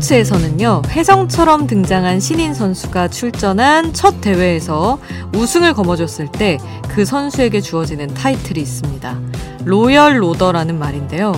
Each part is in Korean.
스포츠에서는요, 혜성처럼 등장한 신인 선수가 출전한 첫 대회에서 우승을 거머쥐었을 때 그 선수에게 주어지는 타이틀이 있습니다. 로열 로더라는 말인데요.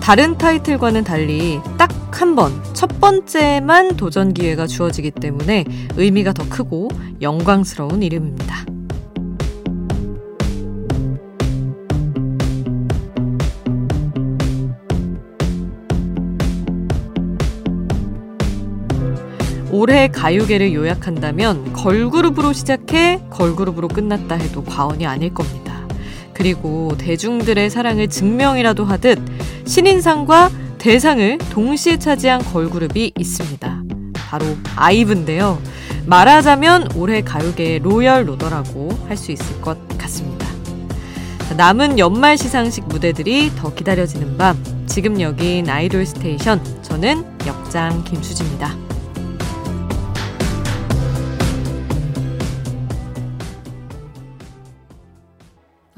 다른 타이틀과는 달리 딱 한 번, 첫 번째만 도전 기회가 주어지기 때문에 의미가 더 크고 영광스러운 이름입니다. 올해 가요계를 요약한다면 걸그룹으로 시작해 걸그룹으로 끝났다 해도 과언이 아닐 겁니다. 그리고 대중들의 사랑을 증명이라도 하듯 신인상과 대상을 동시에 차지한 걸그룹이 있습니다. 바로 아이브인데요. 말하자면 올해 가요계의 royal roader라고 할 수 있을 것 같습니다. 남은 연말 시상식 무대들이 더 기다려지는 밤, 지금 여긴 아이돌 스테이션, 저는 역장 김수지입니다.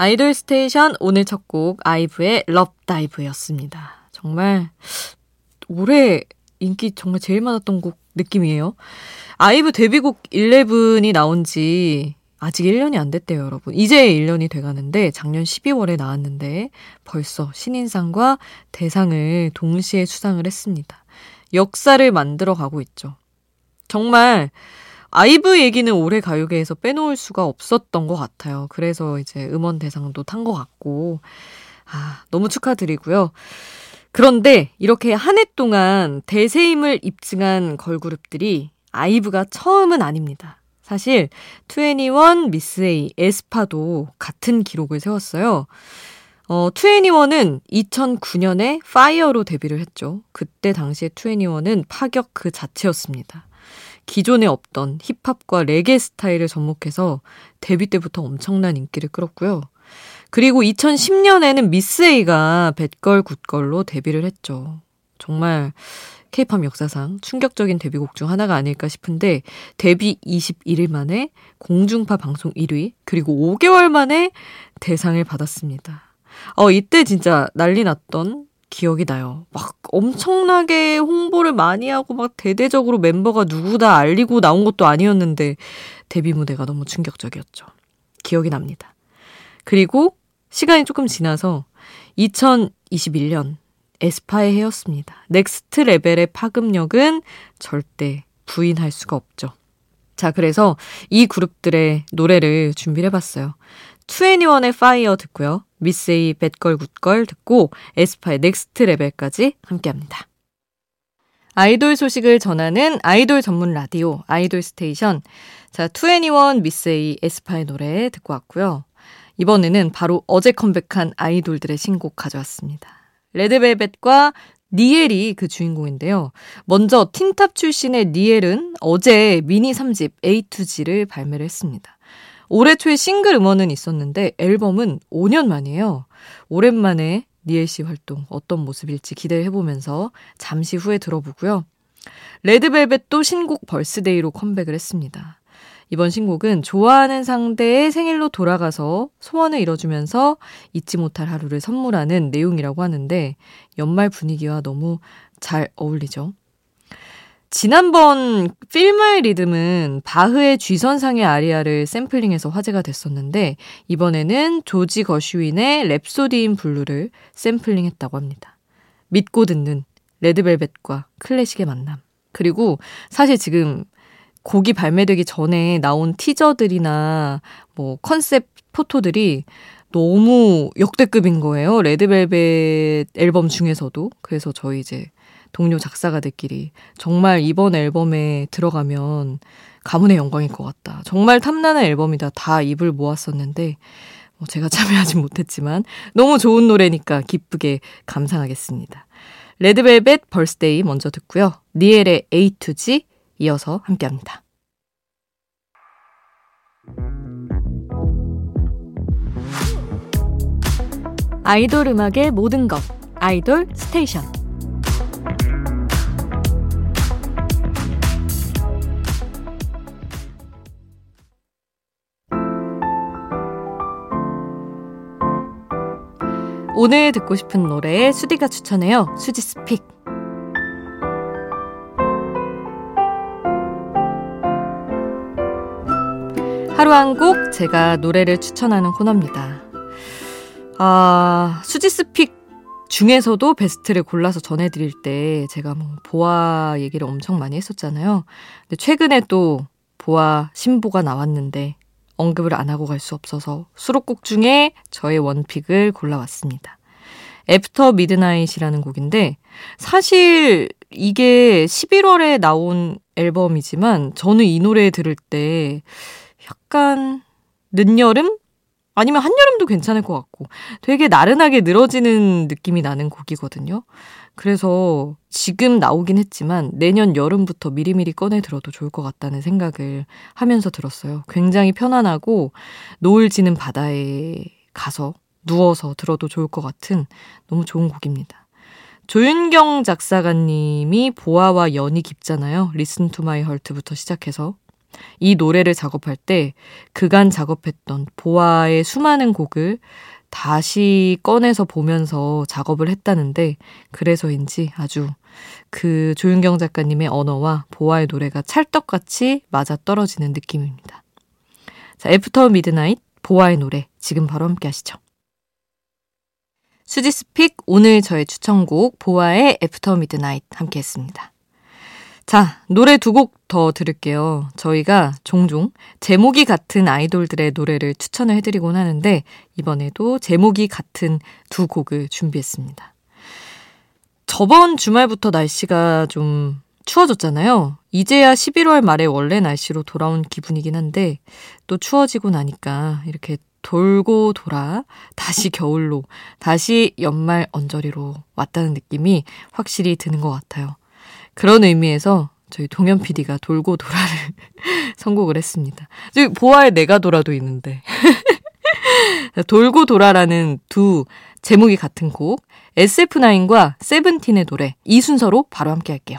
아이돌 스테이션 오늘 첫 곡 아이브의 LOVE DIVE였습니다. 정말 올해 인기 정말 제일 많았던 곡 느낌이에요. 아이브 데뷔곡 11이 나온 지 아직 1년이 안 됐대요, 여러분. 이제 1년이 돼 가는데 작년 12월에 나왔는데 벌써 신인상과 대상을 동시에 수상을 했습니다. 역사를 만들어 가고 있죠. 정말 아이브 얘기는 올해 가요계에서 빼놓을 수가 없었던 것 같아요. 그래서 이제 음원 대상도 탄 것 같고, 아, 너무 축하드리고요. 그런데 이렇게 한 해 동안 대세임을 입증한 걸그룹들이 아이브가 처음은 아닙니다. 사실 2NE1, miss A, 에스파도 같은 기록을 세웠어요. 어, 2NE1은 2009년에 FIRE로 데뷔를 했죠. 그때 당시에 2NE1은 파격 그 자체였습니다. 기존에 없던 힙합과 레게 스타일을 접목해서 데뷔 때부터 엄청난 인기를 끌었고요. 그리고 2010년에는 미스 A가 뱃걸 굿걸로 데뷔를 했죠. 정말 케이팝 역사상 충격적인 데뷔곡 중 하나가 아닐까 싶은데 데뷔 21일 만에 공중파 방송 1위 그리고 5개월 만에 대상을 받았습니다. 어 이때 진짜 난리 났던 기억이 나요. 막 엄청나게 홍보를 많이 하고 막 대대적으로 멤버가 누구다 알리고 나온 것도 아니었는데 데뷔 무대가 너무 충격적이었죠. 기억이 납니다. 그리고 시간이 조금 지나서 2021년 에스파의 해였습니다. Next Level의 파급력은 절대 부인할 수가 없죠. 자, 그래서 이 그룹들의 노래를 준비를 해봤어요. 2NE1의 FIRE 듣고요. miss A Bad Girl Good Girl 듣고 에스파의 Next Level까지 함께합니다. 아이돌 소식을 전하는 아이돌 전문 라디오 아이돌 스테이션. 자, 2NE1 miss A 에스파의 노래 듣고 왔고요. 이번에는 바로 어제 컴백한 아이돌들의 신곡 가져왔습니다. 레드벨벳과 니엘이 그 주인공인데요. 먼저 틴탑 출신의 니엘은 어제 미니 3집 A to Z를 발매를 했습니다. 올해 초에 싱글 음원은 있었는데 앨범은 5년 만이에요. 오랜만에 니엘 씨 활동 어떤 모습일지 기대해보면서 잠시 후에 들어보고요. 레드벨벳도 신곡 Birthday로 컴백을 했습니다. 이번 신곡은 좋아하는 상대의 생일로 돌아가서 소원을 이뤄주면서 잊지 못할 하루를 선물하는 내용이라고 하는데 연말 분위기와 너무 잘 어울리죠. 지난번 Feel My Rhythm은 바흐의 G선상의 아리아를 샘플링해서 화제가 됐었는데 이번에는 조지 거슈윈의 Rhapsody in Blue를 샘플링했다고 합니다. 믿고 듣는 레드벨벳과 클래식의 만남. 그리고 사실 지금 곡이 발매되기 전에 나온 티저들이나 뭐 컨셉 포토들이 너무 역대급인 거예요. 레드벨벳 앨범 중에서도. 그래서 저희 이제 동료 작사가들끼리 정말 이번 앨범에 들어가면 가문의 영광일 것 같다. 정말 탐나는 앨범이다. 다 입을 모았었는데 뭐 제가 참여하지 못했지만 너무 좋은 노래니까 기쁘게 감상하겠습니다. 레드벨벳 Birthday 먼저 듣고요. 니엘의 A to Z 이어서 함께합니다. 아이돌 음악의 모든 것 아이돌 스테이션 오늘 듣고 싶은 노래 수디가 추천해요. 수지 스픽. 하루 한 곡 제가 노래를 추천하는 코너입니다. 아, 수지 스픽 중에서도 베스트를 골라서 전해드릴 때 제가 뭐 보아 얘기를 엄청 많이 했었잖아요. 근데 최근에 또 보아 신보가 나왔는데 언급을 안 하고 갈 수 없어서 수록곡 중에 저의 one pick을 골라왔습니다. After Midnight이라는 곡인데 사실 이게 11월에 나온 앨범이지만 저는 이 노래 들을 때 약간 늦여름? 아니면 한여름도 괜찮을 것 같고 되게 나른하게 늘어지는 느낌이 나는 곡이거든요. 그래서 지금 나오긴 했지만 내년 여름부터 미리미리 꺼내 들어도 좋을 것 같다는 생각을 하면서 들었어요. 굉장히 편안하고 노을 지는 바다에 가서 누워서 들어도 좋을 것 같은 너무 좋은 곡입니다. 조윤경 작사가님이 보아와 연이 깊잖아요. Listen to My Heart부터 시작해서 이 노래를 작업할 때 그간 작업했던 보아의 수많은 곡을 다시 꺼내서 보면서 작업을 했다는데 그래서인지 아주 그 조윤경 작가님의 언어와 보아의 노래가 찰떡같이 맞아 떨어지는 느낌입니다. 자, After Midnight 보아의 노래 지금 바로 함께 하시죠. 수지's pick 오늘 저의 추천곡 보아의 After Midnight 함께 했습니다. 자, 노래 두 곡 더 들을게요. 저희가 종종 제목이 같은 아이돌들의 노래를 추천을 해드리곤 하는데, 이번에도 제목이 같은 두 곡을 준비했습니다. 저번 주말부터 날씨가 좀 추워졌잖아요. 이제야 11월 말에 원래 날씨로 돌아온 기분이긴 한데, 또 추워지고 나니까 이렇게 돌고 돌아 다시 겨울로, 다시 연말 언저리로 왔다는 느낌이 확실히 드는 것 같아요. 그런 의미에서 저희 동현 PD가 돌고 돌아를 선곡을 했습니다. 저기 보아의 내가 돌아도 있는데. 돌고 돌아라는 두 제목이 같은 곡 SF9과 세븐틴의 노래 이 순서로 바로 함께 할게요.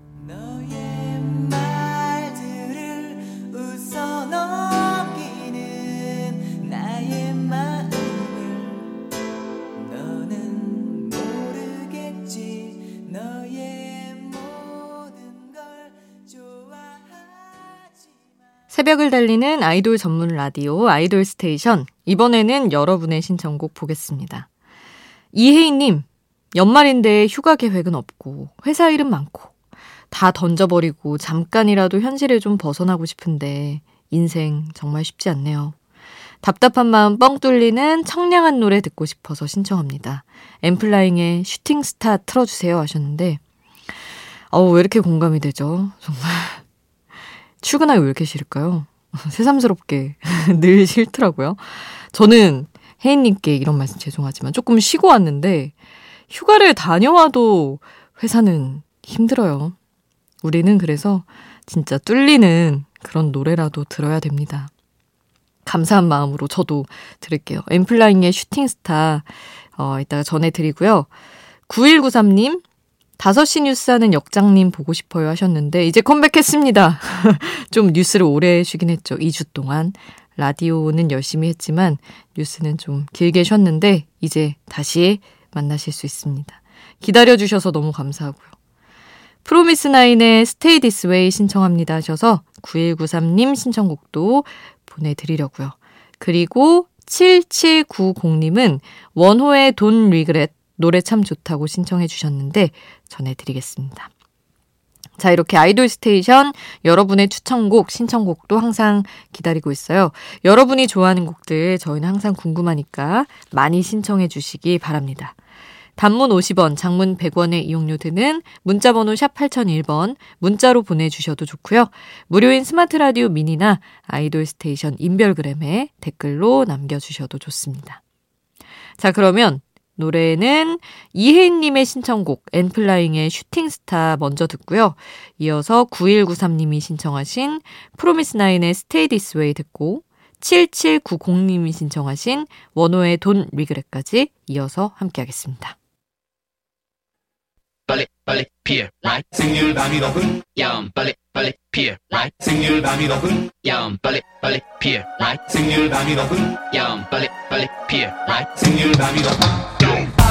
새벽을 달리는 아이돌 전문 라디오 아이돌 스테이션. 이번에는 여러분의 신청곡 보겠습니다. 이혜인님, 연말인데 휴가 계획은 없고, 회사 일은 많고, 다 던져버리고 잠깐이라도 현실을 좀 벗어나고 싶은데, 인생 정말 쉽지 않네요. 답답한 마음 뻥 뚫리는 청량한 노래 듣고 싶어서 신청합니다. 엔플라잉의 Shooting Star 틀어주세요 하셨는데, 어우, 왜 이렇게 공감이 되죠? 정말. 출근하기 왜 이렇게 싫을까요? 새삼스럽게 늘 싫더라고요. 저는 혜인님께 이런 말씀 죄송하지만 조금 쉬고 왔는데 휴가를 다녀와도 회사는 힘들어요. 우리는 그래서 진짜 뚫리는 그런 노래라도 들어야 됩니다. 감사한 마음으로 저도 들을게요. 엠플라잉의 슈팅스타, 어, 이따가 전해드리고요. 9193님, 5시 뉴스 하는 역장님 보고 싶어요 하셨는데, 이제 컴백했습니다. 좀 뉴스를 오래 쉬긴 했죠. 2주 동안. 라디오는 열심히 했지만, 뉴스는 좀 길게 쉬었는데, 이제 다시 만나실 수 있습니다. 기다려주셔서 너무 감사하고요. 프로미스나인의 Stay This Way 신청합니다 하셔서 9193님 신청곡도 보내드리려고요. 그리고 7790님은 원호의 Don't Regret 노래 참 좋다고 신청해 주셨는데 전해드리겠습니다. 자, 이렇게 아이돌 스테이션 여러분의 추천곡, 신청곡도 항상 기다리고 있어요. 여러분이 좋아하는 곡들 저희는 항상 궁금하니까 많이 신청해 주시기 바랍니다. 단문 50원, 장문 100원의 이용료 드는 문자번호 샵 8001번 문자로 보내주셔도 좋고요. 무료인 스마트 라디오 미니나 아이돌 스테이션 인별그램에 댓글로 남겨주셔도 좋습니다. 자, 그러면 노래는 이혜인님의 신청곡 엔플라잉의 Shooting Star 먼저 듣고요. 이어서 9193님이 신청하신 프로미스나인의 Stay This Way 듣고 7790님이 신청하신 원호의 Don't Regret까지 이어서 함께하겠습니다. 빨리 빨리 피어 라이 생률 밤이 높은 야음 빨리 빨리 피어 라이 생률 밤이 높은 야음 빨리 빨리 피어 라이 생률 밤이 높은 야음 빨리 빨리 피어 라이 생률 밤이 높은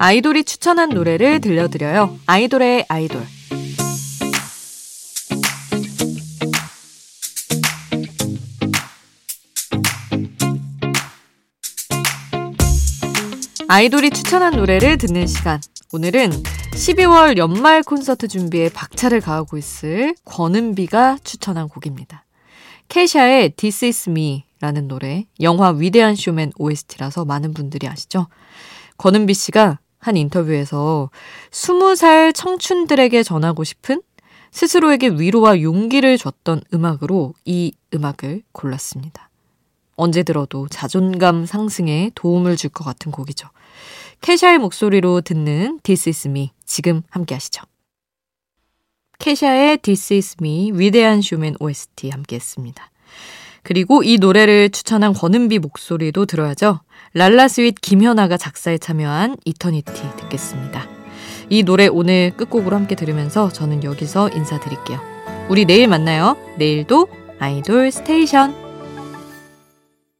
아이돌이 추천한 노래를 들려드려요. 아이돌의 아이돌. 아이돌이 추천한 노래를 듣는 시간. 오늘은 12월 연말 콘서트 준비에 박차를 가하고 있을 권은비가 추천한 곡입니다. 케샤의 This Is Me라는 노래, 영화 위대한 쇼맨 OST라서 많은 분들이 아시죠? 권은비 씨가 한 인터뷰에서 20살 청춘들에게 전하고 싶은 스스로에게 위로와 용기를 줬던 음악으로 이 음악을 골랐습니다. 언제 들어도 자존감 상승에 도움을 줄 것 같은 곡이죠. 캐샤의 목소리로 듣는 This Is Me 지금 함께 하시죠. 캐샤의 This Is Me 위대한 쇼맨 OST 함께 했습니다. 그리고 이 노래를 추천한 권은비 목소리도 들어야죠. 랄라스윗 김현아가 작사에 참여한 이터니티 듣겠습니다. 이 노래 오늘 끝곡으로 함께 들으면서 저는 여기서 인사드릴게요. 우리 내일 만나요. 내일도 아이돌 스테이션.